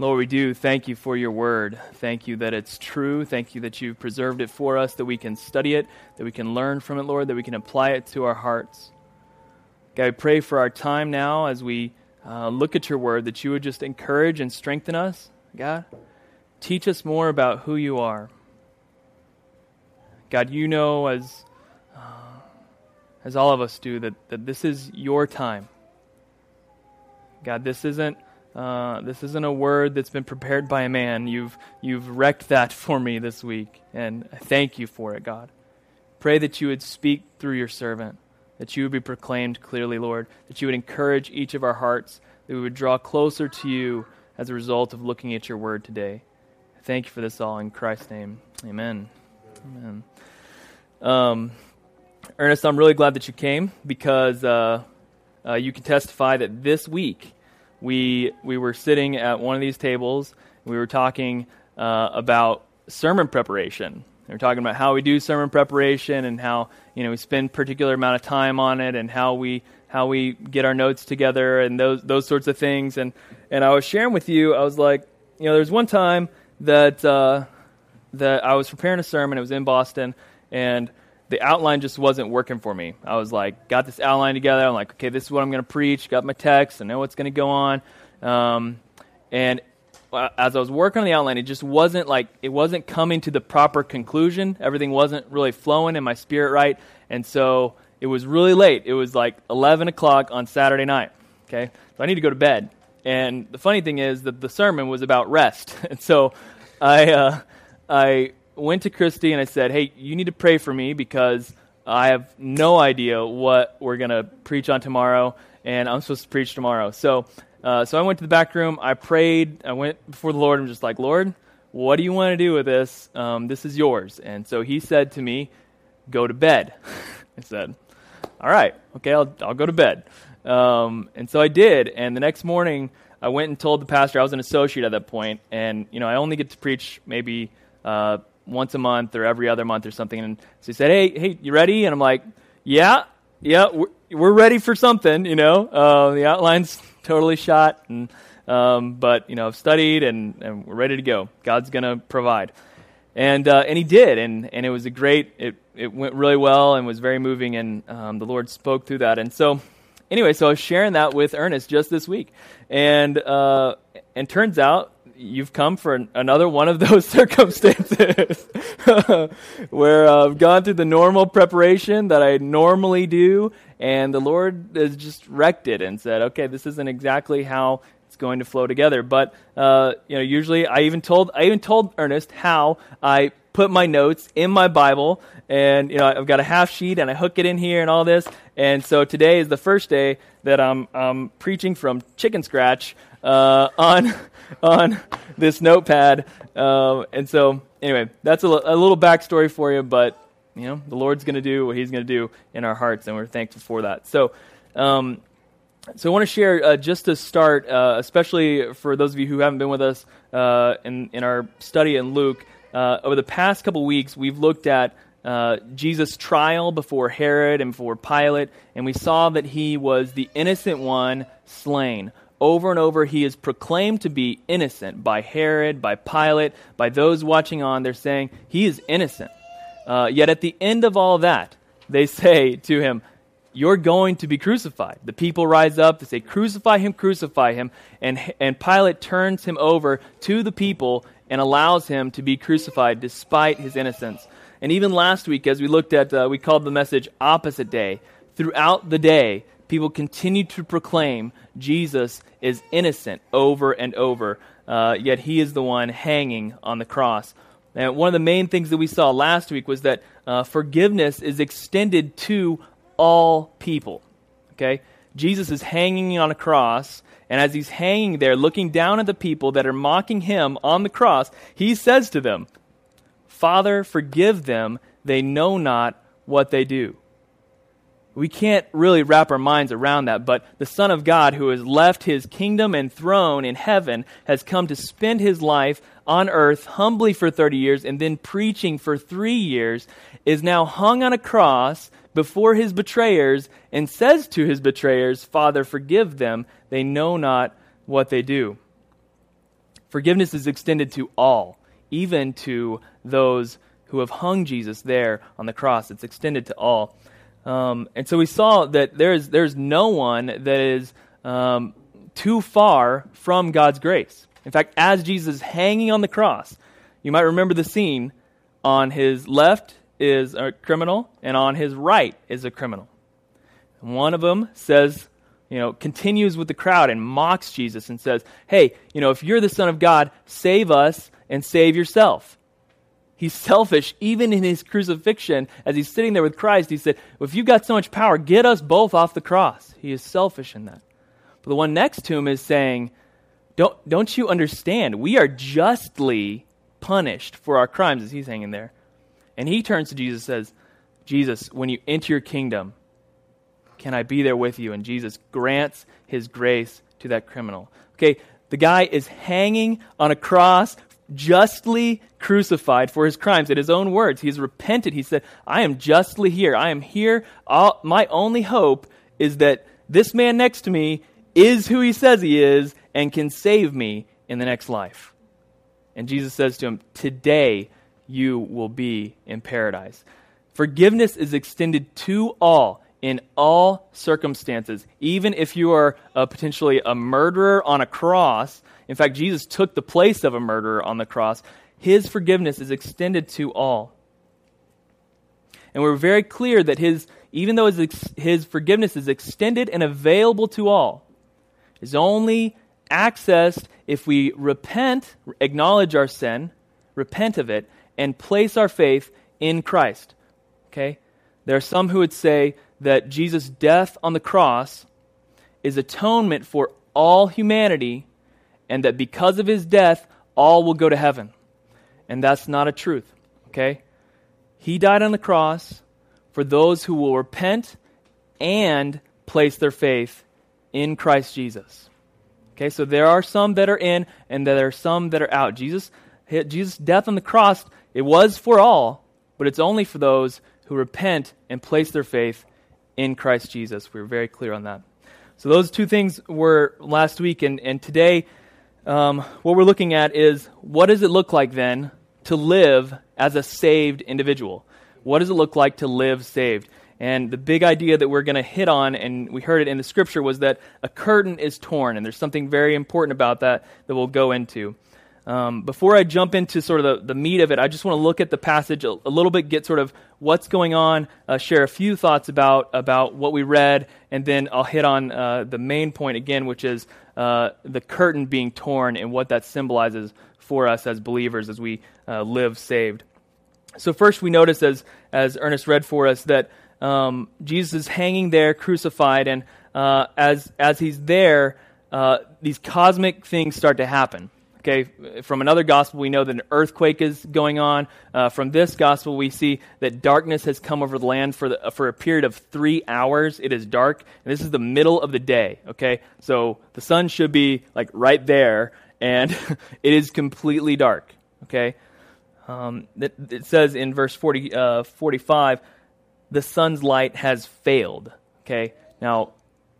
Lord, we do thank you for your word. Thank you that it's true. Thank you that you've preserved it for us, that we can study it, that we can learn from it, Lord, that we can apply it to our hearts. God, we pray for our time now as we uh, look at your word, that you would just encourage and strengthen us, God. Teach us more about who you are. God, you know, as, uh, as all of us do, that, that this is your time. God, this isn't uh, this isn't a word that's been prepared by a man. You've, you've wrecked that for me this week, and I thank you for it, God. Pray that you would speak through your servant, that you would be proclaimed clearly, Lord, that you would encourage each of our hearts, that we would draw closer to you as a result of looking at your word today. Thank you for this all in Christ's name. Amen. Amen. Um, Ernest, I'm really glad that you came because uh, uh, you can testify that this week, we we were sitting at one of these tables. we were talking uh, about sermon preparation. We were talking about how we do sermon preparation and how you know we spend particular amount of time on it and how we how we get our notes together and those those sorts of things. And and I was sharing with you. I was like, you know, there's one time that uh, that I was preparing a sermon. It was in Boston and the outline just wasn't working for me. I was like, got this outline together. I'm like, okay, this is what I'm going to preach. Got my text. I know what's going to go on. Um, and as I was working on the outline, it just wasn't like it wasn't coming to the proper conclusion. Everything wasn't really flowing in my spirit right, and so it was really late. It was like 11 o'clock on Saturday night. Okay, so I need to go to bed. And the funny thing is that the sermon was about rest, and so I uh, I went to Christy and I said, hey, you need to pray for me because I have no idea what we're going to preach on tomorrow, and I'm supposed to preach tomorrow. So, uh, so I went to the back room. I prayed. I went before the Lord. I'm just like, Lord, what do you want to do with this? Um, this is yours. And so he said to me, go to bed. I said, all right, okay, I'll, I'll go to bed. Um, and so I did. And the next morning, I went and told the pastor I was an associate at that point, and you know I only get to preach maybe uh, once a month or every other month or something. And so he said, "Hey, hey, you ready?" And I'm like, "Yeah, yeah, we're, we're ready for something." You know, uh, the outline's totally shot, and um, but you know, I've studied and, and we're ready to go. God's gonna provide, and uh, and He did, and and it was a great. It it went really well and was very moving, and um, the Lord spoke through that, and so. Anyway, so I was sharing that with Ernest just this week, and uh, and turns out you've come for an, another one of those circumstances where I've gone through the normal preparation that I normally do, and the Lord has just wrecked it and said, okay, this isn't exactly how it's going to flow together. But uh, you know, usually I even told I even told Ernest how I put my notes in my Bible, and you know I've got a half sheet and I hook it in here and all this. And so today is the first day that I'm, I'm preaching from chicken scratch uh, on on this notepad. Um, and so, anyway, that's a, a little backstory for you. But you know, the Lord's going to do what He's going to do in our hearts, and we're thankful for that. So. Um, so I want to share uh, just to start, uh, especially for those of you who haven't been with us uh, in, in our study in Luke. Uh, over the past couple weeks, we've looked at uh, Jesus' trial before Herod and before Pilate, and we saw that he was the innocent one slain over and over, he is proclaimed to be innocent by Herod, by Pilate, by those watching on. They're saying he is innocent. Uh, yet at the end of all that, they say to him, You're going to be crucified. The people rise up, they say, Crucify him, crucify him. And, and Pilate turns him over to the people and allows him to be crucified despite his innocence. And even last week, as we looked at, uh, we called the message Opposite Day. Throughout the day, people continue to proclaim Jesus is innocent over and over, uh, yet he is the one hanging on the cross. And one of the main things that we saw last week was that uh, forgiveness is extended to all people. Okay? Jesus is hanging on a cross, and as he's hanging there, looking down at the people that are mocking him on the cross, he says to them, Father, forgive them, they know not what they do we can't really wrap our minds around that, but the Son of God, who has left his kingdom and throne in heaven, has come to spend his life on earth humbly for 30 years and then preaching for three years, is now hung on a cross before his betrayers and says to his betrayers, Father, forgive them. They know not what they do. Forgiveness is extended to all, even to those who have hung Jesus there on the cross. It's extended to all. Um, and so we saw that there's, there's no one that is um, too far from God's grace. In fact, as Jesus is hanging on the cross, you might remember the scene on his left is a criminal, and on his right is a criminal. One of them says, you know, continues with the crowd and mocks Jesus and says, Hey, you know, if you're the Son of God, save us and save yourself. He's selfish, even in his crucifixion, as he's sitting there with Christ. He said, well, If you've got so much power, get us both off the cross. He is selfish in that. But the one next to him is saying, Don't, don't you understand? We are justly punished for our crimes as he's hanging there. And he turns to Jesus and says, Jesus, when you enter your kingdom, can I be there with you? And Jesus grants his grace to that criminal. Okay, the guy is hanging on a cross, justly crucified for his crimes. In his own words, he has repented. He said, I am justly here. I am here. All, my only hope is that this man next to me is who he says he is and can save me in the next life. And Jesus says to him, Today you will be in paradise. Forgiveness is extended to all in all circumstances, even if you are uh, potentially a murderer on a cross. In fact, Jesus took the place of a murderer on the cross. His forgiveness is extended to all. And we're very clear that his, even though his, his forgiveness is extended and available to all, is only accessed if we repent, acknowledge our sin, repent of it, and place our faith in Christ. Okay? There are some who would say that Jesus' death on the cross is atonement for all humanity, and that because of his death, all will go to heaven. And that's not a truth, okay? He died on the cross for those who will repent and place their faith in Christ Jesus. Okay, so there are some that are in and there are some that are out. Jesus Jesus' death on the cross, it was for all, but it's only for those who repent and place their faith in Christ Jesus. We were very clear on that. So those two things were last week, and, and today um, what we're looking at is what does it look like then to live as a saved individual? What does it look like to live saved? And the big idea that we're going to hit on, and we heard it in the scripture, was that a curtain is torn, and there's something very important about that that we'll go into. Um, before I jump into sort of the, the meat of it, I just want to look at the passage a, a little bit, get sort of what's going on, uh, share a few thoughts about, about what we read, and then I'll hit on uh, the main point again, which is uh, the curtain being torn and what that symbolizes for us as believers as we uh, live saved. So, first, we notice, as, as Ernest read for us, that um, Jesus is hanging there crucified, and uh, as, as he's there, uh, these cosmic things start to happen. Okay, from another gospel, we know that an earthquake is going on. Uh, from this gospel, we see that darkness has come over the land for, the, for a period of three hours. It is dark, and this is the middle of the day. Okay, so the sun should be like right there, and it is completely dark. Okay, um, it, it, says in verse 40, uh, 45, the sun's light has failed. Okay, now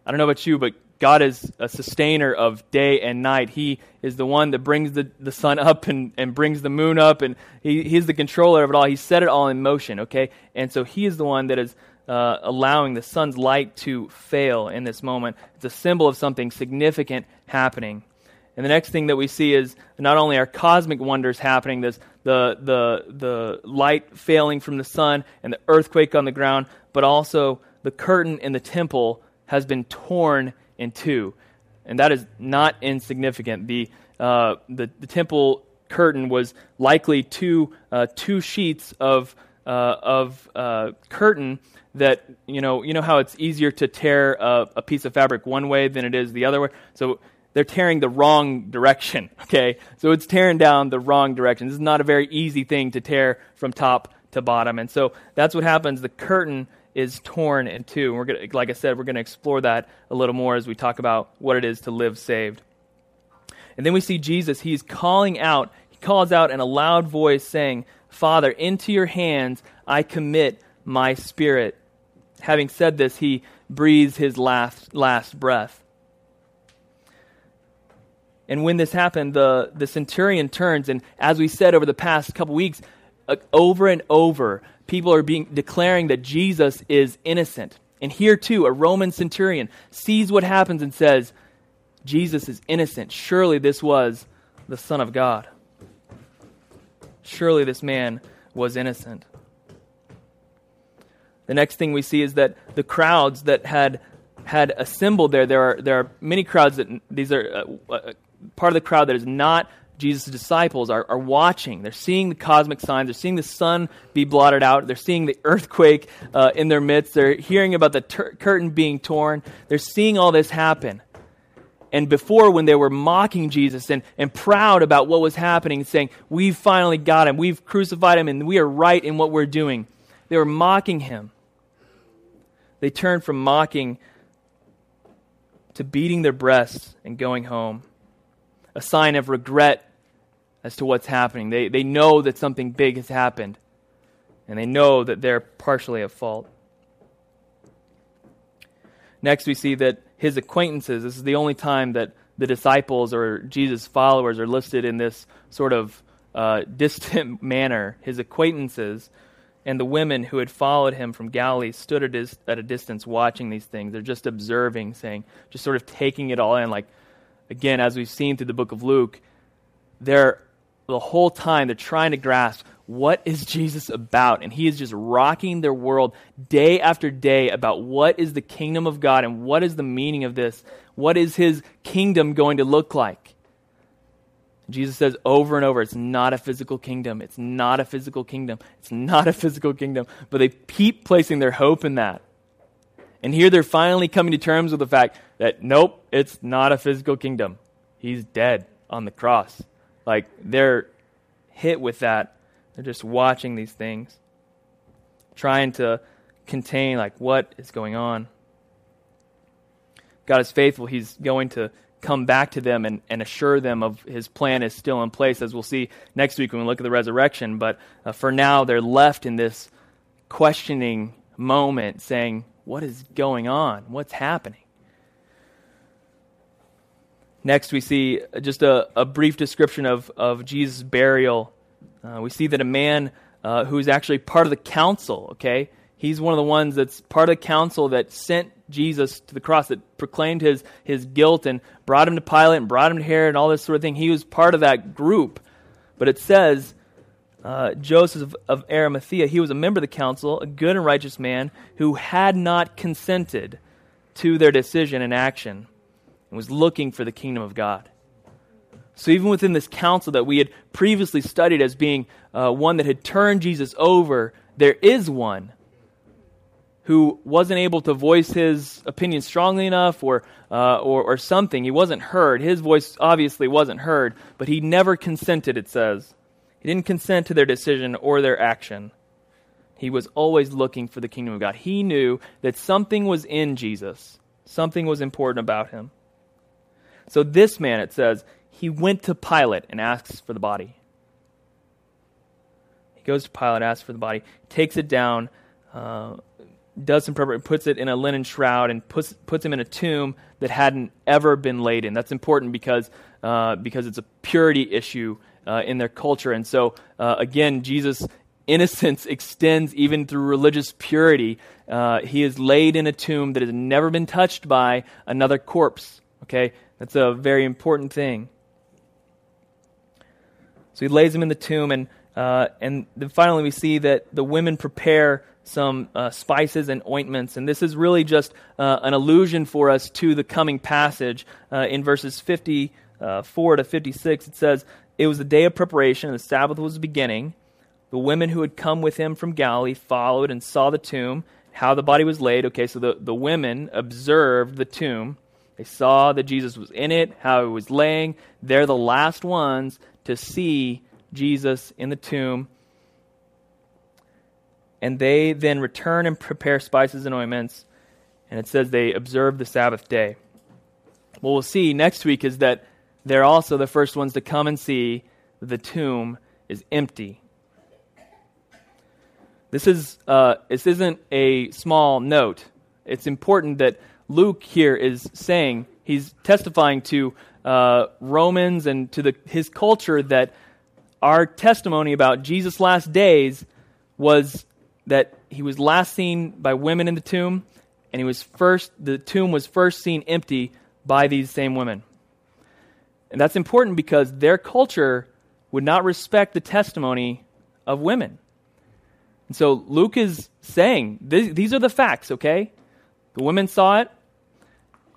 I don't know about you, but God is a sustainer of day and night. He is the one that brings the, the sun up and, and brings the moon up, and he, He's the controller of it all. He set it all in motion, okay? And so He is the one that is uh, allowing the sun's light to fail in this moment. It's a symbol of something significant happening. And the next thing that we see is not only are cosmic wonders happening, this, the, the, the light failing from the sun and the earthquake on the ground, but also the curtain in the temple has been torn in two. And that is not insignificant. The, uh, the, the, temple curtain was likely two, uh, two sheets of, uh, of uh, curtain that, you know, you know how it's easier to tear a, a piece of fabric one way than it is the other way? So they're tearing the wrong direction, okay? So it's tearing down the wrong direction. This is not a very easy thing to tear from top to bottom. And so that's what happens. The curtain is torn in two. And we're gonna, like I said, we're going to explore that a little more as we talk about what it is to live saved. And then we see Jesus, he's calling out, he calls out in a loud voice saying, Father, into your hands I commit my spirit. Having said this, he breathes his last, last breath. And when this happened, the, the centurion turns, and as we said over the past couple weeks, uh, over and over, people are being declaring that Jesus is innocent. And here too, a Roman centurion sees what happens and says, Jesus is innocent. Surely this was the Son of God. Surely this man was innocent. The next thing we see is that the crowds that had had assembled there, there are, there are many crowds that these are uh, uh, part of the crowd that is not Jesus' disciples are, are watching. They're seeing the cosmic signs. They're seeing the sun be blotted out. They're seeing the earthquake uh, in their midst. They're hearing about the ter- curtain being torn. They're seeing all this happen. And before, when they were mocking Jesus and, and proud about what was happening, saying, We've finally got him, we've crucified him, and we are right in what we're doing, they were mocking him. They turned from mocking to beating their breasts and going home, a sign of regret as to what's happening. They, they know that something big has happened, and they know that they're partially at fault. Next, we see that his acquaintances, this is the only time that the disciples or Jesus' followers are listed in this sort of uh, distant manner. His acquaintances and the women who had followed him from Galilee stood at, his, at a distance watching these things. They're just observing, saying, just sort of taking it all in. Like, again, as we've seen through the book of Luke, they're the whole time they're trying to grasp what is Jesus about? And he is just rocking their world day after day about what is the kingdom of God and what is the meaning of this? What is his kingdom going to look like? Jesus says over and over, it's not a physical kingdom. It's not a physical kingdom. It's not a physical kingdom. But they keep placing their hope in that. And here they're finally coming to terms with the fact that, nope, it's not a physical kingdom. He's dead on the cross. Like, they're hit with that they're just watching these things, trying to contain, like, what is going on. God is faithful. He's going to come back to them and, and assure them of his plan is still in place, as we'll see next week when we look at the resurrection. But uh, for now, they're left in this questioning moment, saying, What is going on? What's happening? Next, we see just a, a brief description of, of Jesus' burial uh, we see that a man uh, who's actually part of the council, okay, he's one of the ones that's part of the council that sent Jesus to the cross, that proclaimed his, his guilt and brought him to Pilate and brought him to Herod and all this sort of thing. He was part of that group. But it says uh, Joseph of Arimathea, he was a member of the council, a good and righteous man who had not consented to their decision and action and was looking for the kingdom of God. So, even within this council that we had previously studied as being uh, one that had turned Jesus over, there is one who wasn't able to voice his opinion strongly enough or, uh, or, or something. He wasn't heard. His voice obviously wasn't heard, but he never consented, it says. He didn't consent to their decision or their action. He was always looking for the kingdom of God. He knew that something was in Jesus, something was important about him. So, this man, it says, he went to Pilate and asks for the body. He goes to Pilate, asks for the body, takes it down, uh, does some preparation, puts it in a linen shroud, and puts, puts him in a tomb that hadn't ever been laid in. That's important because, uh, because it's a purity issue uh, in their culture. And so, uh, again, Jesus' innocence extends even through religious purity. Uh, he is laid in a tomb that has never been touched by another corpse. Okay? That's a very important thing. So he lays him in the tomb, and, uh, and then finally we see that the women prepare some uh, spices and ointments. And this is really just uh, an allusion for us to the coming passage. Uh, in verses 54 to 56, it says, It was the day of preparation, and the Sabbath was beginning. The women who had come with him from Galilee followed and saw the tomb, how the body was laid. Okay, so the, the women observed the tomb. They saw that Jesus was in it, how he was laying. They're the last ones to see Jesus in the tomb. And they then return and prepare spices and ointments. And it says they observe the Sabbath day. What we'll see next week is that they're also the first ones to come and see the tomb is empty. This, is, uh, this isn't a small note. It's important that Luke here is saying, he's testifying to uh, Romans and to the, his culture that our testimony about Jesus' last days was that he was last seen by women in the tomb, and he was first, the tomb was first seen empty by these same women. And that's important because their culture would not respect the testimony of women. And so Luke is saying, these are the facts, okay? The women saw it,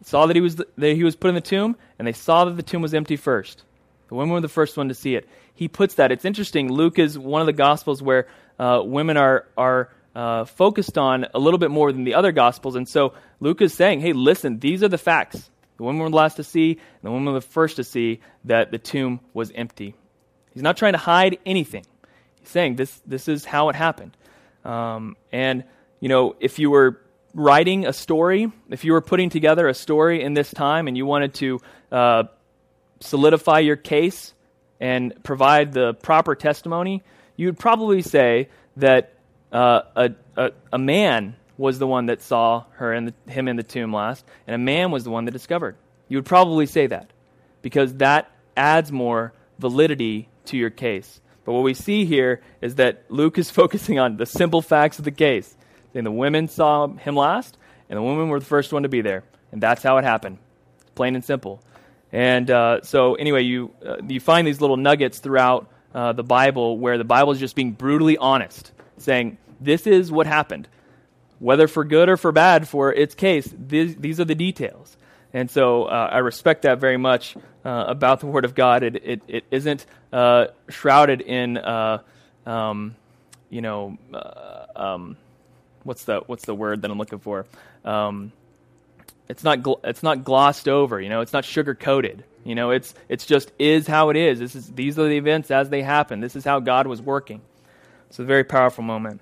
saw that he was, that he was put in the tomb, and they saw that the tomb was empty first. The women were the first one to see it. He puts that. It's interesting. Luke is one of the gospels where uh, women are are uh, focused on a little bit more than the other gospels, and so Luke is saying, "Hey, listen. These are the facts. The women were the last to see, and the women were the first to see that the tomb was empty." He's not trying to hide anything. He's saying this this is how it happened. Um, and you know, if you were writing a story, if you were putting together a story in this time and you wanted to uh, solidify your case and provide the proper testimony, you would probably say that uh, a, a, a, man was the one that saw her and him in the tomb last, and a man was the one that discovered. You would probably say that because that adds more validity to your case. But what we see here is that Luke is focusing on the simple facts of the case. Then the women saw him last, and the women were the first one to be there. And that's how it happened. Plain and simple. And uh, so, anyway, you, uh, you find these little nuggets throughout uh, the Bible where the Bible is just being brutally honest, saying, This is what happened. Whether for good or for bad for its case, these, these are the details. And so uh, I respect that very much uh, about the Word of God. It, it, it isn't uh, shrouded in, um, you know, um, what's the what's the word that I'm looking for? Um, it's not gl- it's not glossed over. You know, it's not sugar coated. You know, it's it's just is how it is. This is these are the events as they happen. This is how God was working. It's a very powerful moment.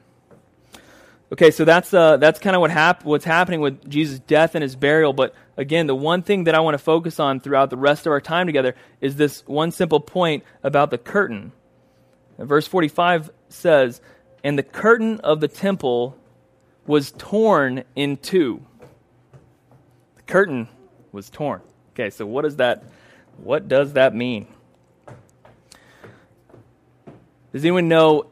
Okay, so that's uh, that's kind of what hap- what's happening with Jesus' death and his burial. But again, the one thing that I want to focus on throughout the rest of our time together is this one simple point about the curtain. Verse 45 says, And the curtain of the temple was torn in two. The curtain was torn. Okay, so what does that what does that mean? Does anyone know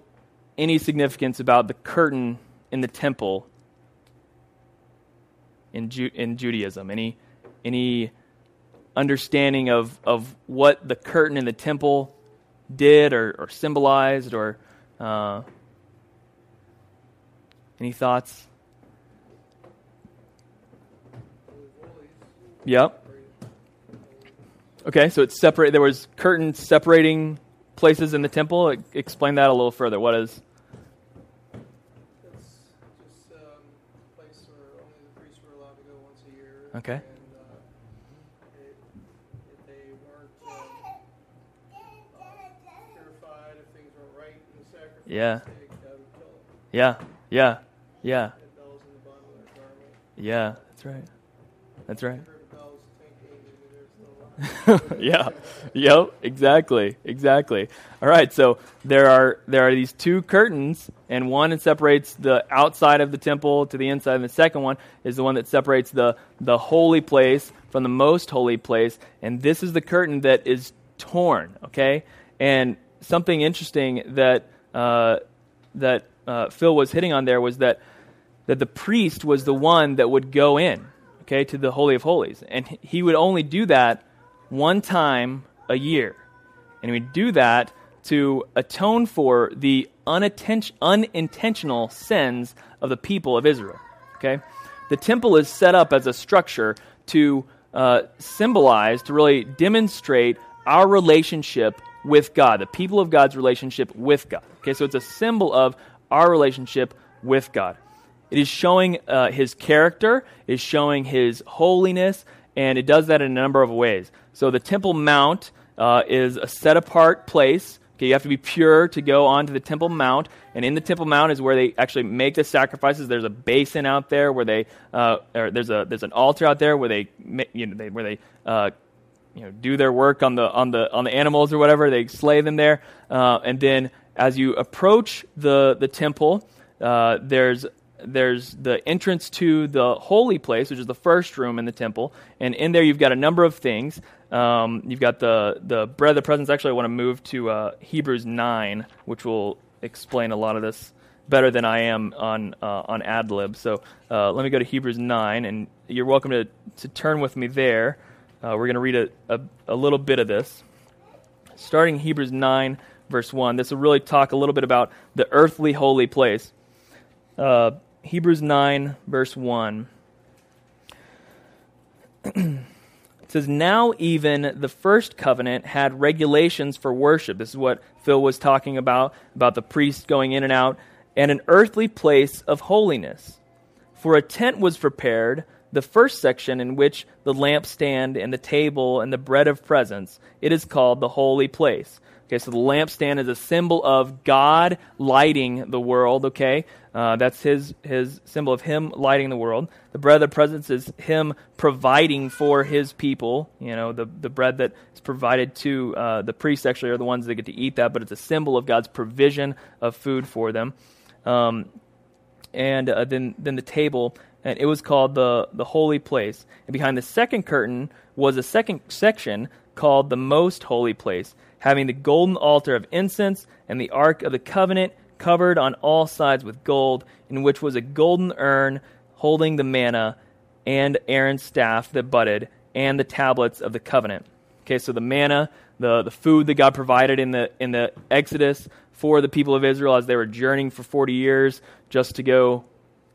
any significance about the curtain in the temple in, Ju- in Judaism? Any any understanding of, of what the curtain in the temple did or, or symbolized or uh, any thoughts? Yep. Okay, so it's separate. There was curtains separating places in the temple. Explain that a little further. What is? Um, a place where only the priests were allowed to go once a year. Okay. And uh, it, if they weren't um, purified, if things weren't right in the sacrifice, Yeah. they uh, would kill them. Yeah, yeah, yeah, Had bells in the bottom of their garment. yeah. That's right. That's right. Heard the bells tinkling, maybe there's no yeah. Yep. Exactly. Exactly. All right. So there are there are these two curtains, and one that separates the outside of the temple to the inside, and the second one is the one that separates the the holy place from the most holy place. And this is the curtain that is torn. Okay. And something interesting that uh, that uh, Phil was hitting on there was that that the priest was the one that would go in, okay, to the holy of holies, and he would only do that one time a year, and he would do that to atone for the unintentional sins of the people of Israel. Okay, the temple is set up as a structure to uh, symbolize, to really demonstrate our relationship with God, the people of God's relationship with God. Okay, so it's a symbol of our relationship with God. It is showing uh, His character, is showing His holiness, and it does that in a number of ways. So the Temple Mount uh, is a set apart place. Okay, you have to be pure to go onto the Temple Mount, and in the Temple Mount is where they actually make the sacrifices. There's a basin out there where they, uh, or there's a there's an altar out there where they, you know, they, where they uh, you know do their work on the on the on the animals or whatever. They slay them there, uh, and then as you approach the the temple, uh, there's there's the entrance to the holy place, which is the first room in the temple, and in there you've got a number of things. Um, you've got the, the bread of the presence. Actually, I want to move to uh, Hebrews 9, which will explain a lot of this better than I am on, uh, on ad lib. So uh, let me go to Hebrews 9, and you're welcome to, to turn with me there. Uh, we're going to read a, a, a little bit of this. Starting Hebrews 9, verse 1. This will really talk a little bit about the earthly holy place. Uh, Hebrews 9, verse 1. it says, Now even the first covenant had regulations for worship. This is what Phil was talking about, about the priest going in and out, and an earthly place of holiness. For a tent was prepared, the first section in which the lampstand and the table and the bread of presence, it is called the holy place. Okay, so the lampstand is a symbol of God lighting the world, okay? Uh, that's his, his symbol of him lighting the world. The bread of the presence is him providing for his people. You know, the, the bread that is provided to uh, the priests actually are the ones that get to eat that, but it's a symbol of God's provision of food for them. Um, and uh, then, then the table, and it was called the, the holy place. And behind the second curtain was a second section called the most holy place having the golden altar of incense and the ark of the covenant covered on all sides with gold, in which was a golden urn holding the manna and Aaron's staff that budded and the tablets of the covenant. Okay, so the manna, the, the food that God provided in the in the Exodus for the people of Israel as they were journeying for 40 years just to go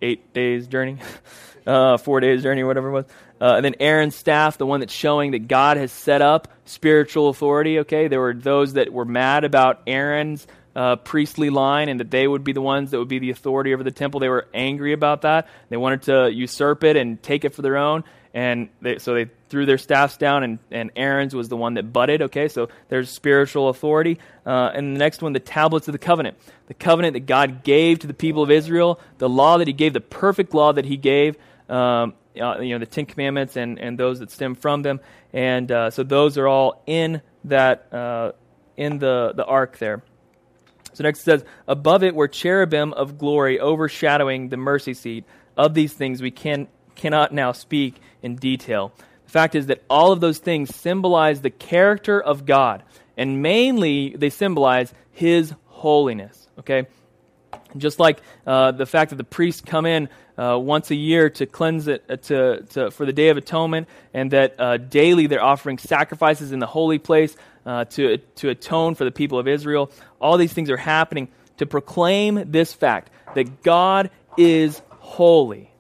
eight days journey, uh, four days journey, whatever it was. Uh, and then Aaron's staff, the one that's showing that God has set up spiritual authority. Okay, there were those that were mad about Aaron's uh, priestly line and that they would be the ones that would be the authority over the temple. They were angry about that. They wanted to usurp it and take it for their own. And they, so they threw their staffs down, and, and Aaron's was the one that budded. Okay, so there's spiritual authority. Uh, and the next one, the tablets of the covenant. The covenant that God gave to the people of Israel, the law that He gave, the perfect law that He gave. Um, uh, you know, the Ten Commandments and, and those that stem from them. And uh, so those are all in that, uh, in the, the ark there. So next it says, Above it were cherubim of glory overshadowing the mercy seat. Of these things we can, cannot now speak in detail. The fact is that all of those things symbolize the character of God, and mainly they symbolize His holiness. Okay? Just like uh, the fact that the priests come in uh, once a year to cleanse it uh, to, to, for the Day of Atonement, and that uh, daily they're offering sacrifices in the holy place uh, to, to atone for the people of Israel. All these things are happening to proclaim this fact that God is holy.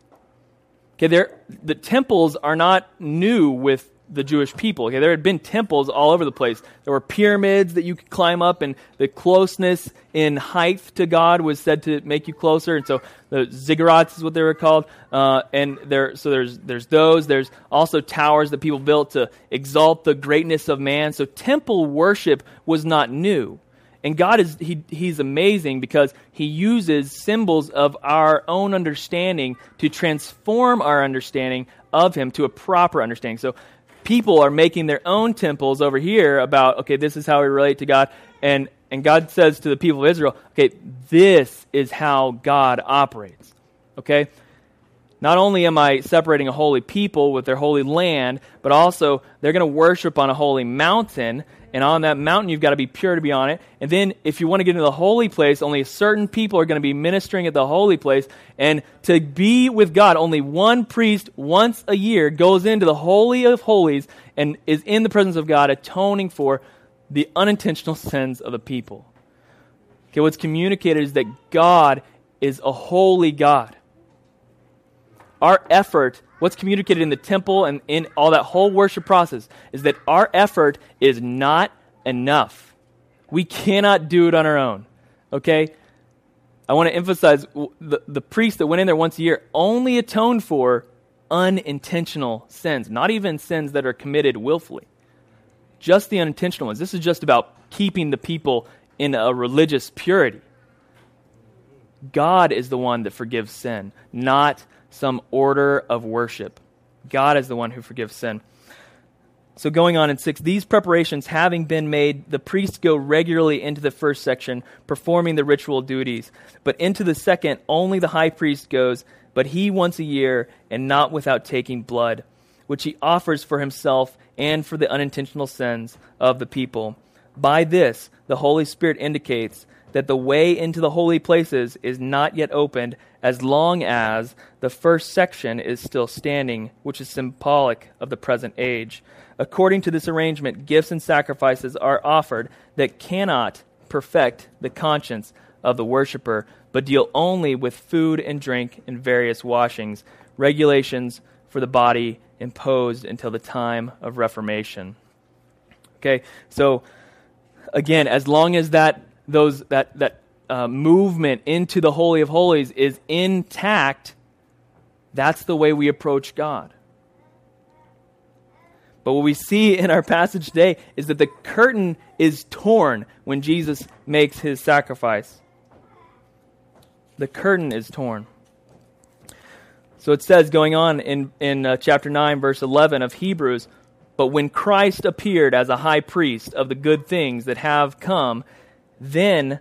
Okay, the temples are not new with the Jewish people. Okay, there had been temples all over the place. There were pyramids that you could climb up, and the closeness in height to God was said to make you closer. And so the ziggurats is what they were called. Uh, and there, so there's there's those. There's also towers that people built to exalt the greatness of man. So temple worship was not new. And God is he, He's amazing because He uses symbols of our own understanding to transform our understanding of Him to a proper understanding. So people are making their own temples over here about, okay, this is how we relate to God. And, and God says to the people of Israel, okay, this is how God operates. Okay? Not only am I separating a holy people with their holy land, but also they're going to worship on a holy mountain and on that mountain you've got to be pure to be on it. And then if you want to get into the holy place, only certain people are going to be ministering at the holy place. And to be with God, only one priest once a year goes into the holy of holies and is in the presence of God atoning for the unintentional sins of the people. Okay, what's communicated is that God is a holy God. Our effort what's communicated in the temple and in all that whole worship process is that our effort is not enough. We cannot do it on our own. Okay? I want to emphasize the, the priest that went in there once a year only atoned for unintentional sins, not even sins that are committed willfully. Just the unintentional ones. This is just about keeping the people in a religious purity. God is the one that forgives sin, not some order of worship. God is the one who forgives sin. So, going on in six, these preparations having been made, the priests go regularly into the first section, performing the ritual duties. But into the second, only the high priest goes, but he once a year, and not without taking blood which he offers for himself and for the unintentional sins of the people. By this, the Holy Spirit indicates that the way into the holy places is not yet opened as long as the first section is still standing, which is symbolic of the present age. According to this arrangement, gifts and sacrifices are offered that cannot perfect the conscience of the worshiper, but deal only with food and drink and various washings, regulations for the body imposed until the time of Reformation. Okay, so again, as long as that those that that uh, movement into the holy of holies is intact, that's the way we approach God. But what we see in our passage today is that the curtain is torn when Jesus makes his sacrifice. The curtain is torn. So it says, going on in, in uh, chapter 9, verse 11 of Hebrews, but when Christ appeared as a high priest of the good things that have come, then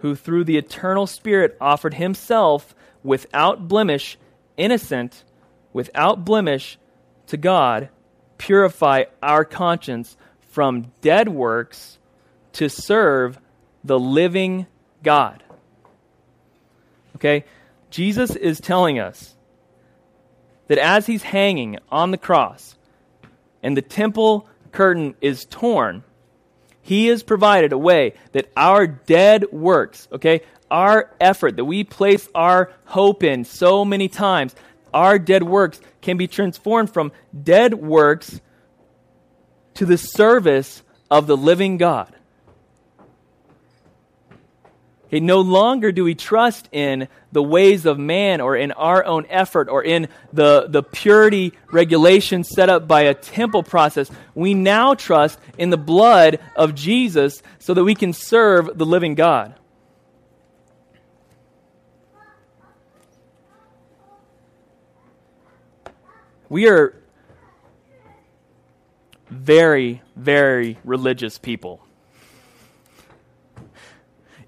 who through the eternal Spirit offered himself without blemish, innocent, without blemish to God, purify our conscience from dead works to serve the living God. Okay? Jesus is telling us that as he's hanging on the cross and the temple curtain is torn, he has provided a way that our dead works, okay, our effort that we place our hope in so many times, our dead works can be transformed from dead works to the service of the living God. Okay, no longer do we trust in the ways of man or in our own effort or in the, the purity regulations set up by a temple process. We now trust in the blood of Jesus so that we can serve the living God. We are very, very religious people.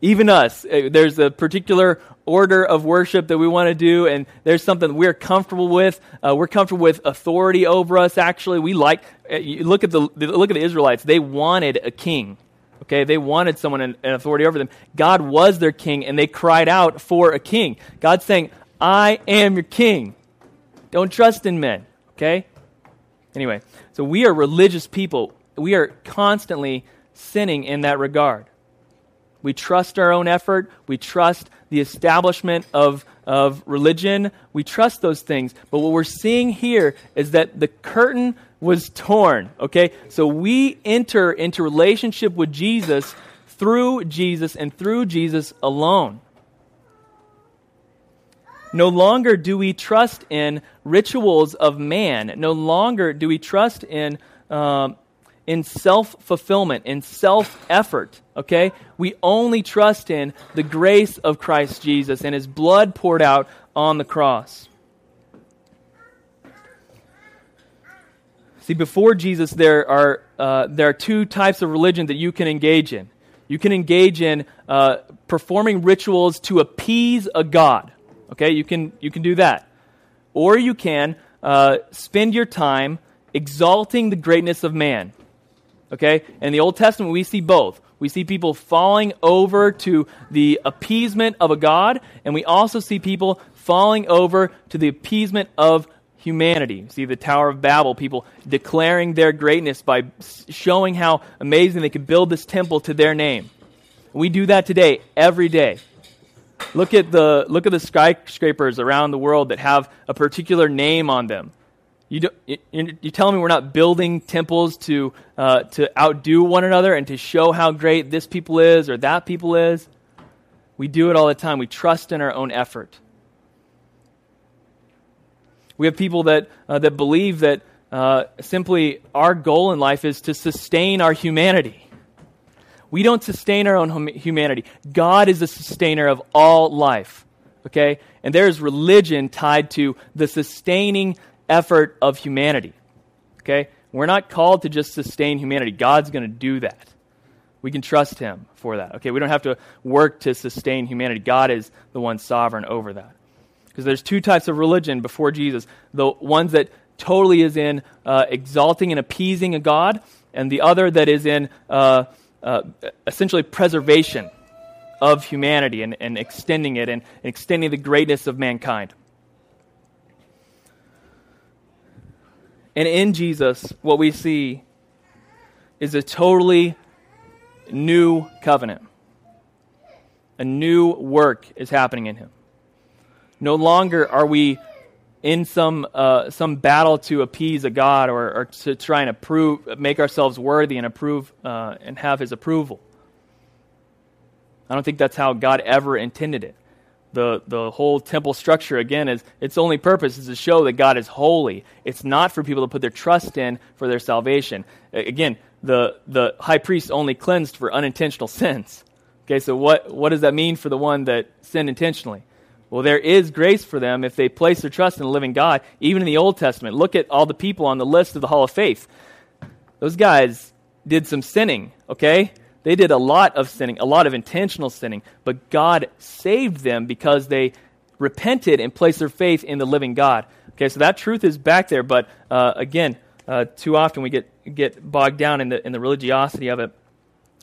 Even us, uh, there's a particular order of worship that we want to do, and there's something we're comfortable with. Uh, we're comfortable with authority over us. Actually, we like. Uh, look at the look at the Israelites. They wanted a king. Okay, they wanted someone in, in authority over them. God was their king, and they cried out for a king. God's saying, "I am your king. Don't trust in men." Okay. Anyway, so we are religious people. We are constantly sinning in that regard. We trust our own effort. We trust the establishment of, of religion. We trust those things. But what we're seeing here is that the curtain was torn. Okay? So we enter into relationship with Jesus through Jesus and through Jesus alone. No longer do we trust in rituals of man. No longer do we trust in um, in self fulfillment, in self effort, okay? We only trust in the grace of Christ Jesus and his blood poured out on the cross. See, before Jesus, there are, uh, there are two types of religion that you can engage in. You can engage in uh, performing rituals to appease a god. Okay, you can, you can do that. Or you can uh, spend your time exalting the greatness of man. Okay? In the Old Testament, we see both. We see people falling over to the appeasement of a God, and we also see people falling over to the appeasement of humanity. See the Tower of Babel, people declaring their greatness by showing how amazing they could build this temple to their name. We do that today, every day. Look at the, look at the skyscrapers around the world that have a particular name on them. You, do, you, telling me we're not building temples to, uh, to outdo one another and to show how great this people is or that people is? We do it all the time. We trust in our own effort. We have people that, uh, that believe that uh, simply our goal in life is to sustain our humanity. We don't sustain our own hum- humanity. God is the sustainer of all life. Okay? And there is religion tied to the sustaining effort of humanity. Okay? We're not called to just sustain humanity. God's going to do that. We can trust Him for that. Okay? We don't have to work to sustain humanity. God is the one sovereign over that. Because there's two types of religion before Jesus the ones that totally is in uh, exalting and appeasing a God, and the other that is in uh, uh, essentially preservation of humanity and, and extending it and, and extending the greatness of mankind. And in Jesus, what we see is a totally new covenant. A new work is happening in him. No longer are we in some, uh, some battle to appease a God or, or, to try and approve, make ourselves worthy and approve uh, and have his approval. I don't think that's how God ever intended it. The, the whole temple structure, again, is its only purpose is to show that God is holy. It's not for people to put their trust in for their salvation. Again, the, the high priest only cleansed for unintentional sins. Okay, so what, what does that mean for the one that sinned intentionally? Well, there is grace for them if they place their trust in the living God, even in the Old Testament. Look at all the people on the list of the Hall of Faith. Those guys did some sinning, okay? They did a lot of sinning, a lot of intentional sinning, but God saved them because they repented and placed their faith in the living God. Okay, so that truth is back there, but uh, again, uh, too often we get, get bogged down in the, in the religiosity of it.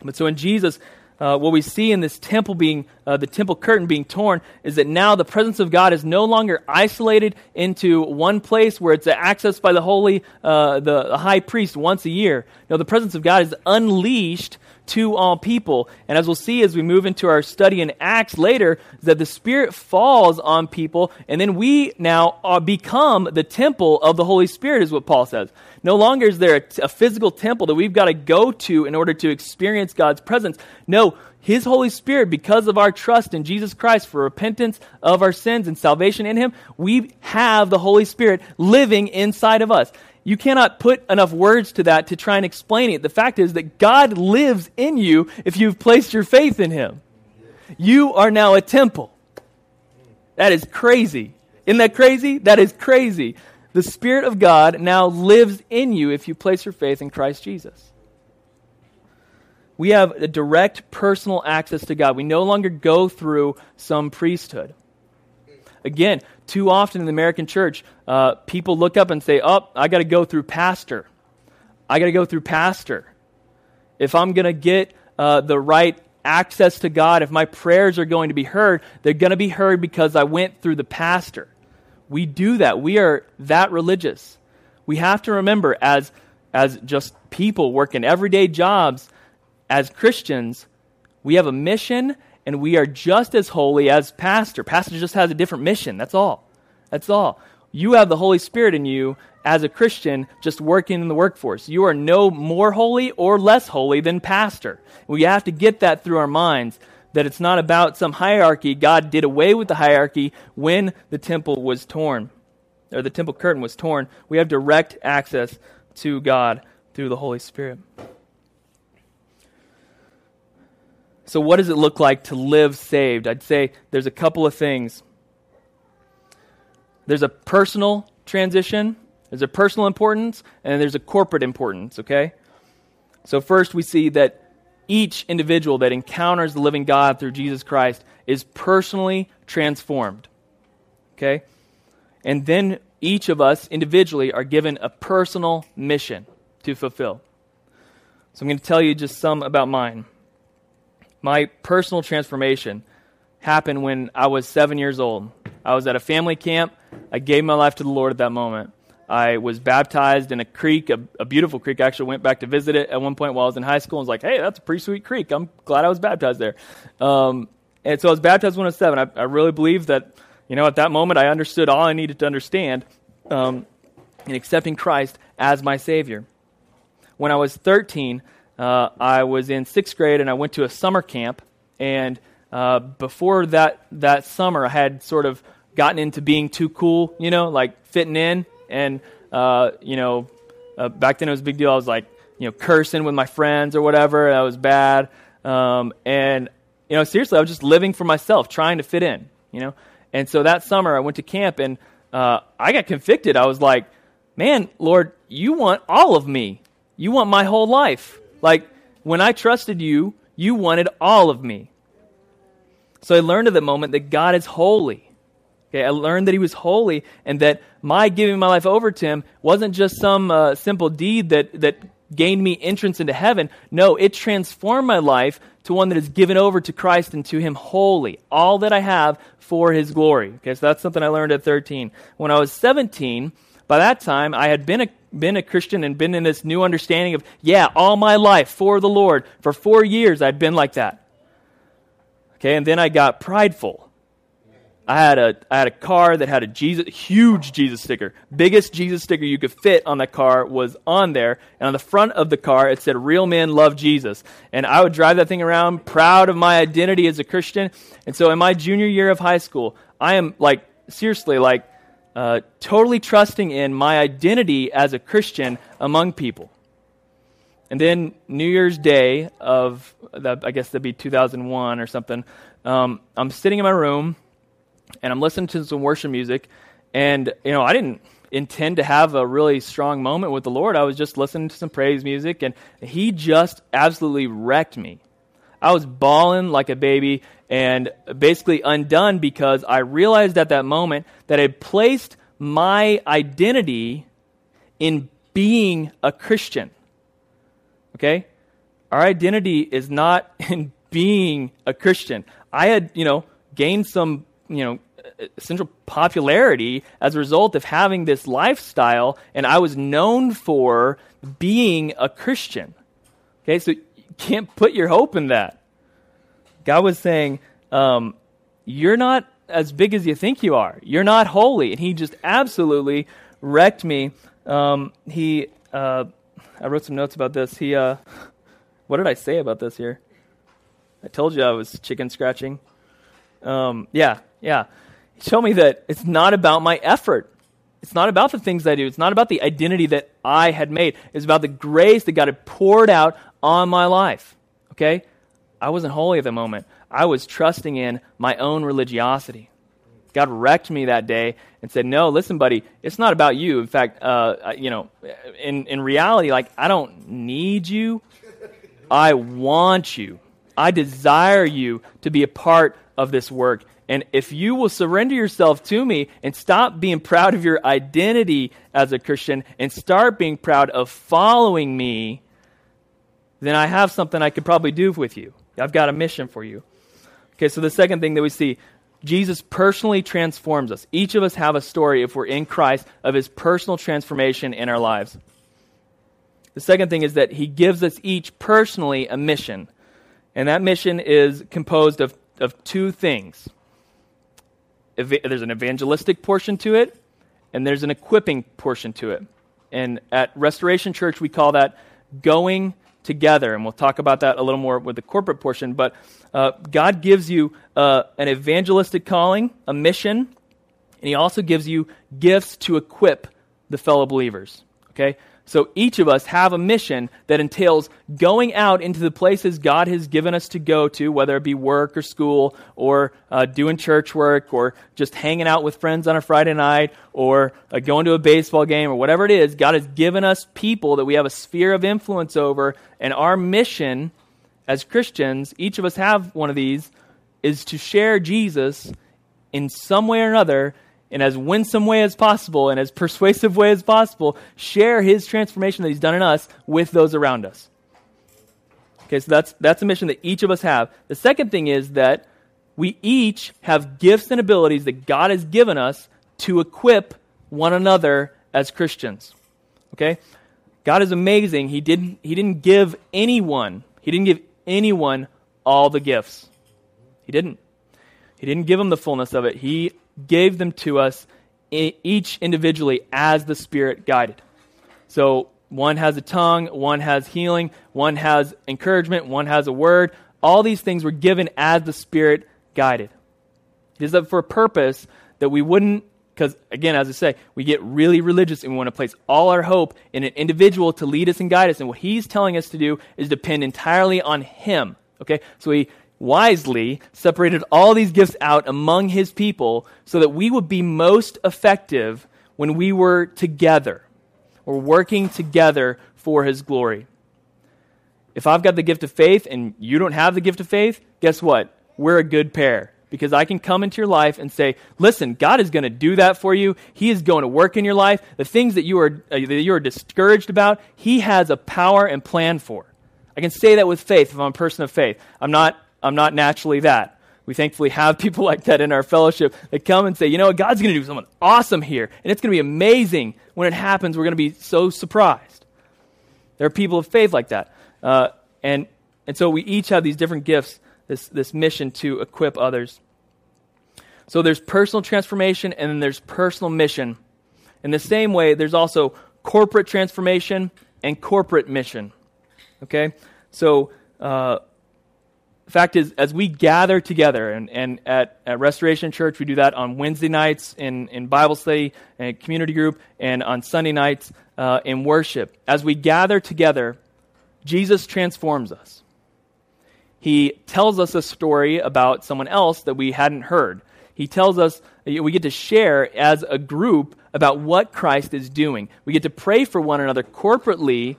But so in Jesus, uh, what we see in this temple being, uh, the temple curtain being torn, is that now the presence of God is no longer isolated into one place where it's accessed by the holy, uh, the, the high priest once a year. No, the presence of God is unleashed to all people. And as we'll see as we move into our study in Acts later, that the Spirit falls on people, and then we now are, become the temple of the Holy Spirit, is what Paul says. No longer is there a, physical temple that we've got to go to in order to experience God's presence. No, his Holy Spirit, because of our trust in Jesus Christ for repentance of our sins and salvation in Him, we have the Holy Spirit living inside of us. You cannot put enough words to that to try and explain it. The fact is that God lives in you if you've placed your faith in Him. You are now a temple. That is crazy. Isn't that crazy? That is crazy. The Spirit of God now lives in you if you place your faith in Christ Jesus. We have a direct personal access to God. We no longer go through some priesthood. Again, too often in the American church, uh, people look up and say, Oh, I got to go through pastor. I got to go through pastor. If I'm going to get uh, the right access to God, if my prayers are going to be heard, they're going to be heard because I went through the pastor. We do that. We are that religious. We have to remember, as, as just people working everyday jobs, as Christians, we have a mission and we are just as holy as pastor. Pastor just has a different mission. That's all. That's all. You have the Holy Spirit in you as a Christian just working in the workforce. You are no more holy or less holy than pastor. We have to get that through our minds that it's not about some hierarchy. God did away with the hierarchy when the temple was torn, or the temple curtain was torn. We have direct access to God through the Holy Spirit. So, what does it look like to live saved? I'd say there's a couple of things. There's a personal transition, there's a personal importance, and there's a corporate importance, okay? So, first, we see that each individual that encounters the living God through Jesus Christ is personally transformed, okay? And then each of us individually are given a personal mission to fulfill. So, I'm going to tell you just some about mine. My personal transformation happened when I was seven years old. I was at a family camp. I gave my life to the Lord at that moment. I was baptized in a creek, a, a, beautiful creek. I actually went back to visit it at one point while I was in high school and was like, hey, that's a pretty sweet creek. I'm glad I was baptized there. Um, and so I was baptized when I was seven. I, I, really believe that, you know, at that moment I understood all I needed to understand um, in accepting Christ as my Savior. When I was 13, uh, I was in sixth grade and I went to a summer camp. And uh, before that, that summer, I had sort of gotten into being too cool, you know, like fitting in and, uh, you know, uh, back then it was a big deal. I was like, you know, cursing with my friends or whatever. That was bad. Um, and, you know, seriously, I was just living for myself, trying to fit in, you know. And so that summer I went to camp and uh, I got convicted. I was like, man, Lord, you want all of me. You want my whole life. Like, when I trusted you, you wanted all of me. So I learned at the moment that God is holy. Okay, I learned that He was holy and that my giving my life over to Him wasn't just some uh, simple deed that, that gained me entrance into heaven. No, it transformed my life to one that is given over to Christ and to Him wholly. All that I have for His glory. Okay, so that's something I learned at 13. When I was 17, by that time, I had been a, been a Christian and been in this new understanding of, yeah, all my life for the Lord. For four years, I'd been like that. Okay, and then I got prideful. I had a I had a car that had a Jesus huge Jesus sticker. Biggest Jesus sticker you could fit on that car was on there, and on the front of the car it said real men love Jesus. And I would drive that thing around proud of my identity as a Christian. And so in my junior year of high school, I am like seriously like uh, totally trusting in my identity as a Christian among people. And then New Year's Day of, I guess that'd be 2001 or something, um, I'm sitting in my room and I'm listening to some worship music. And, you know, I didn't intend to have a really strong moment with the Lord. I was just listening to some praise music, and He just absolutely wrecked me. I was bawling like a baby and basically undone because I realized at that moment that I placed my identity in being a Christian. Okay? Our identity is not in being a Christian. I had, you know, gained some, you know, essential popularity as a result of having this lifestyle, and I was known for being a Christian. Okay, so you can't put your hope in that. God was saying, um, You're not as big as you think you are. You're not holy. And He just absolutely wrecked me. Um, he, uh, I wrote some notes about this. He, uh, what did I say about this here? I told you I was chicken scratching. Um, yeah, yeah. Show me that it's not about my effort. It's not about the things I do. It's not about the identity that I had made. It's about the grace that God had poured out on my life. Okay? I wasn't holy at the moment. I was trusting in my own religiosity. God wrecked me that day and said, "No, listen, buddy, it's not about you. In fact, uh, you know, in in reality, like I don't need you. I want you. I desire you to be a part of this work. And if you will surrender yourself to me and stop being proud of your identity as a Christian and start being proud of following me, then I have something I could probably do with you. I've got a mission for you. Okay, so the second thing that we see Jesus personally transforms us. Each of us have a story, if we're in Christ, of his personal transformation in our lives. The second thing is that he gives us each personally a mission. And that mission is composed of, of two things there's an evangelistic portion to it, and there's an equipping portion to it. And at Restoration Church, we call that going together. And we'll talk about that a little more with the corporate portion. But uh, God gives you uh, an evangelistic calling, a mission, and He also gives you gifts to equip the fellow believers. Okay? So each of us have a mission that entails going out into the places God has given us to go to, whether it be work or school or uh, doing church work or just hanging out with friends on a Friday night or uh, going to a baseball game or whatever it is. God has given us people that we have a sphere of influence over, and our mission as Christians, each of us have one of these, is to share Jesus in some way or another in as winsome way as possible and as persuasive way as possible, share his transformation that he's done in us with those around us. Okay, so that's that's a mission that each of us have. The second thing is that we each have gifts and abilities that God has given us to equip one another as Christians. Okay? God is amazing. He didn't he didn't give anyone, he didn't give anyone all the gifts. He didn't. He didn't give them the fullness of it. He gave them to us each individually as the Spirit guided. So one has a tongue, one has healing, one has encouragement, one has a word. All these things were given as the Spirit guided. It is for a purpose that we wouldn't Because, again, as I say, we get really religious and we want to place all our hope in an individual to lead us and guide us. And what he's telling us to do is depend entirely on him. Okay? So he wisely separated all these gifts out among his people so that we would be most effective when we were together or working together for his glory. If I've got the gift of faith and you don't have the gift of faith, guess what? We're a good pair because I can come into your life and say, "Listen, God is going to do that for you. He is going to work in your life. The things that you are uh, that you are discouraged about, He has a power and plan for." I can say that with faith if I'm a person of faith. I'm not I'm not naturally that. We thankfully have people like that in our fellowship that come and say, "You know what? God's going to do something awesome here, and it's going to be amazing when it happens. We're going to be so surprised." There are people of faith like that, uh, and and so we each have these different gifts this, this mission to equip others. So there's personal transformation and then there's personal mission. In the same way, there's also corporate transformation and corporate mission. Okay? So, uh, the fact is, as we gather together, and, and at, at Restoration Church, we do that on Wednesday nights in, in Bible study and community group, and on Sunday nights uh, in worship. As we gather together, Jesus transforms us he tells us a story about someone else that we hadn't heard. He tells us, we get to share as a group about what Christ is doing. We get to pray for one another corporately,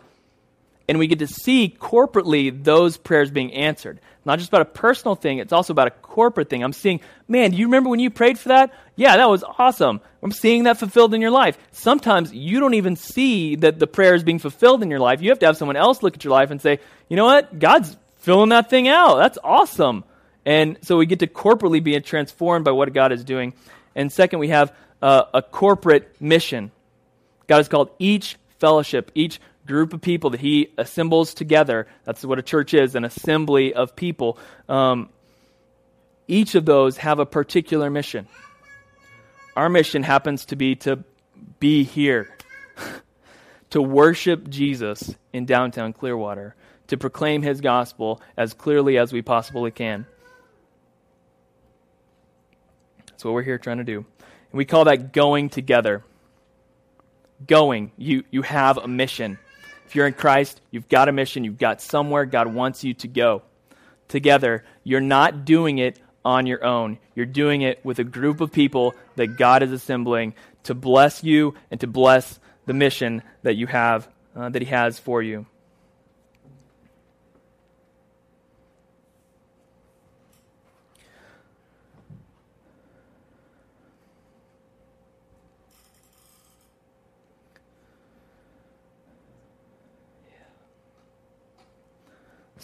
and we get to see corporately those prayers being answered. Not just about a personal thing, it's also about a corporate thing. I'm seeing, man, do you remember when you prayed for that? Yeah, that was awesome. I'm seeing that fulfilled in your life. Sometimes you don't even see that the prayer is being fulfilled in your life. You have to have someone else look at your life and say, you know what? God's filling that thing out. That's awesome. And so we get to corporately be transformed by what God is doing. And second, we have uh, a corporate mission. God has called each fellowship, each group of people that He assembles together. That's what a church is an assembly of people. Um, each of those have a particular mission. Our mission happens to be to be here, to worship Jesus in downtown Clearwater to proclaim his gospel as clearly as we possibly can. That's what we're here trying to do. And we call that going together. Going. You, you have a mission. If you're in Christ, you've got a mission. You've got somewhere God wants you to go. Together, you're not doing it on your own. You're doing it with a group of people that God is assembling to bless you and to bless the mission that you have, uh, that He has for you.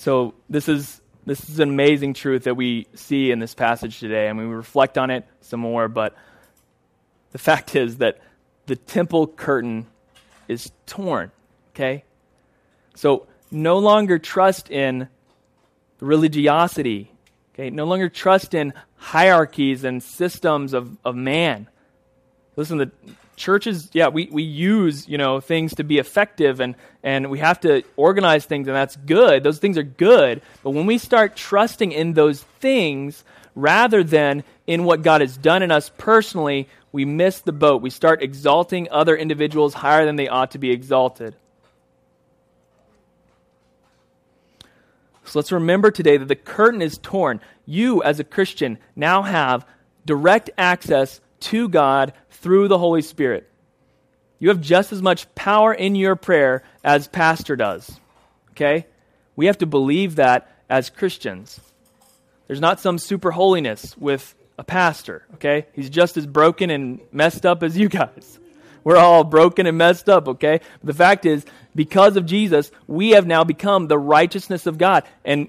So this is this is an amazing truth that we see in this passage today. Mean, we reflect on it some more, but the fact is that the temple curtain is torn. Okay, so no longer trust in religiosity. Okay, no longer trust in hierarchies and systems of, of man. Listen, the churches, yeah, we, we use, you know, things to be effective and, and we have to organize things and that's good. Those things are good. But when we start trusting in those things rather than in what God has done in us personally, we miss the boat. We start exalting other individuals higher than they ought to be exalted. So let's remember today that the curtain is torn. You, as a Christian, now have direct access to God through the Holy Spirit. You have just as much power in your prayer as pastor does. Okay? We have to believe that as Christians. There's not some super holiness with a pastor, okay? He's just as broken and messed up as you guys. We're all broken and messed up, okay? But the fact is, because of Jesus, we have now become the righteousness of God. And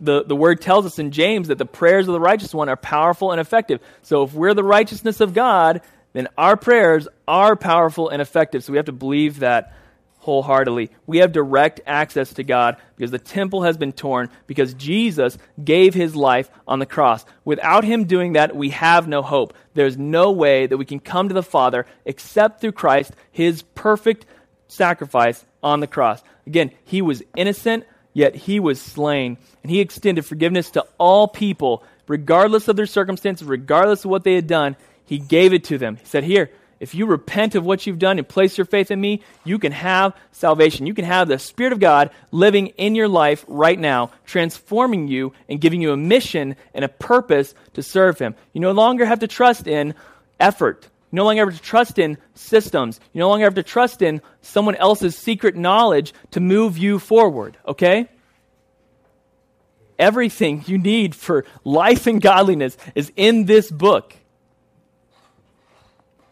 the, the word tells us in James that the prayers of the righteous one are powerful and effective. So if we're the righteousness of God, then our prayers are powerful and effective. So we have to believe that wholeheartedly. We have direct access to God because the temple has been torn because Jesus gave his life on the cross. Without him doing that, we have no hope. There's no way that we can come to the Father except through Christ, his perfect sacrifice on the cross. Again, he was innocent yet he was slain. And he extended forgiveness to all people, regardless of their circumstances, regardless of what they had done. He gave it to them. He said, Here, if you repent of what you've done and place your faith in me, you can have salvation. You can have the Spirit of God living in your life right now, transforming you and giving you a mission and a purpose to serve Him. You no longer have to trust in effort. You no longer have to trust in systems. You no longer have to trust in someone else's secret knowledge to move you forward, okay? Everything you need for life and godliness is in this book.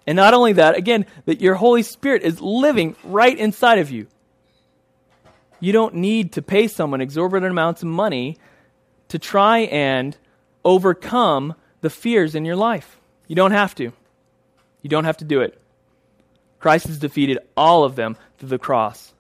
And not only that, again, that your Holy Spirit is living right inside of you. You don't need to pay someone exorbitant amounts of money to try and overcome the fears in your life. You don't have to. You don't have to do it. Christ has defeated all of them through the cross.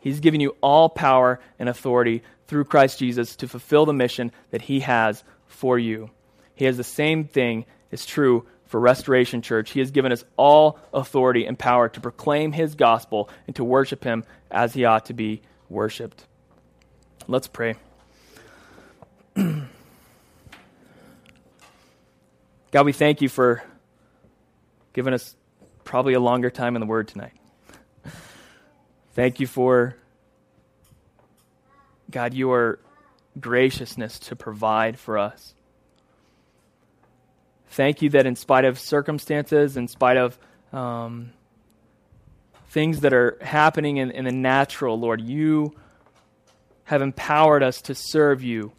He's given you all power and authority through Christ Jesus to fulfill the mission that He has for you. He has the same thing is true for Restoration Church. He has given us all authority and power to proclaim His gospel and to worship Him as He ought to be worshiped. Let's pray. God, we thank you for giving us probably a longer time in the Word tonight. Thank you for, God, your graciousness to provide for us. Thank you that in spite of circumstances, in spite of um, things that are happening in, in the natural, Lord, you have empowered us to serve you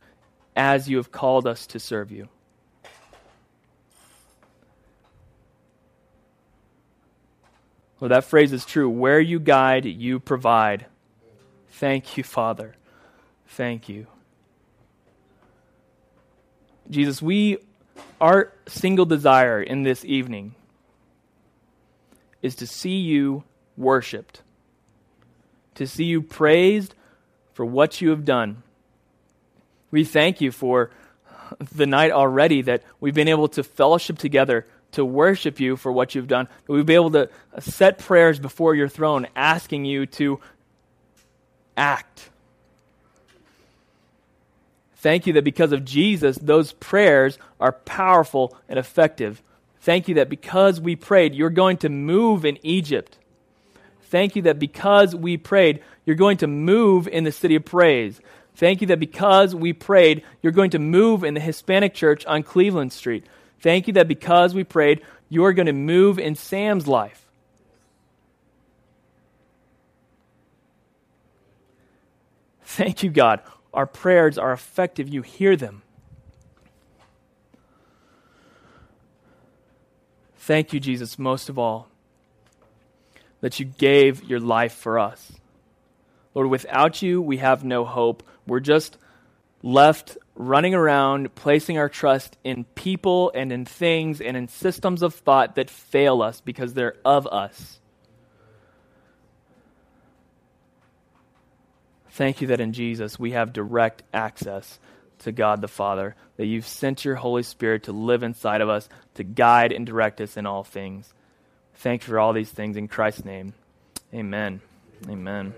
as you have called us to serve you. Well, that phrase is true. Where you guide, you provide. Thank you, Father. Thank you. Jesus, we our single desire in this evening is to see you worshiped, to see you praised for what you have done. We thank you for the night already that we've been able to fellowship together to worship you for what you've done. We've been able to set prayers before your throne, asking you to act. Thank you that because of Jesus, those prayers are powerful and effective. Thank you that because we prayed, you're going to move in Egypt. Thank you that because we prayed, you're going to move in the city of praise. Thank you that because we prayed, you're going to move in the Hispanic church on Cleveland Street. Thank you that because we prayed, you're going to move in Sam's life. Thank you, God. Our prayers are effective. You hear them. Thank you, Jesus, most of all, that you gave your life for us. Lord, without you, we have no hope. We're just left running around, placing our trust in people and in things and in systems of thought that fail us because they're of us. Thank you that in Jesus we have direct access to God the Father, that you've sent your Holy Spirit to live inside of us, to guide and direct us in all things. Thank you for all these things in Christ's name. Amen. Amen.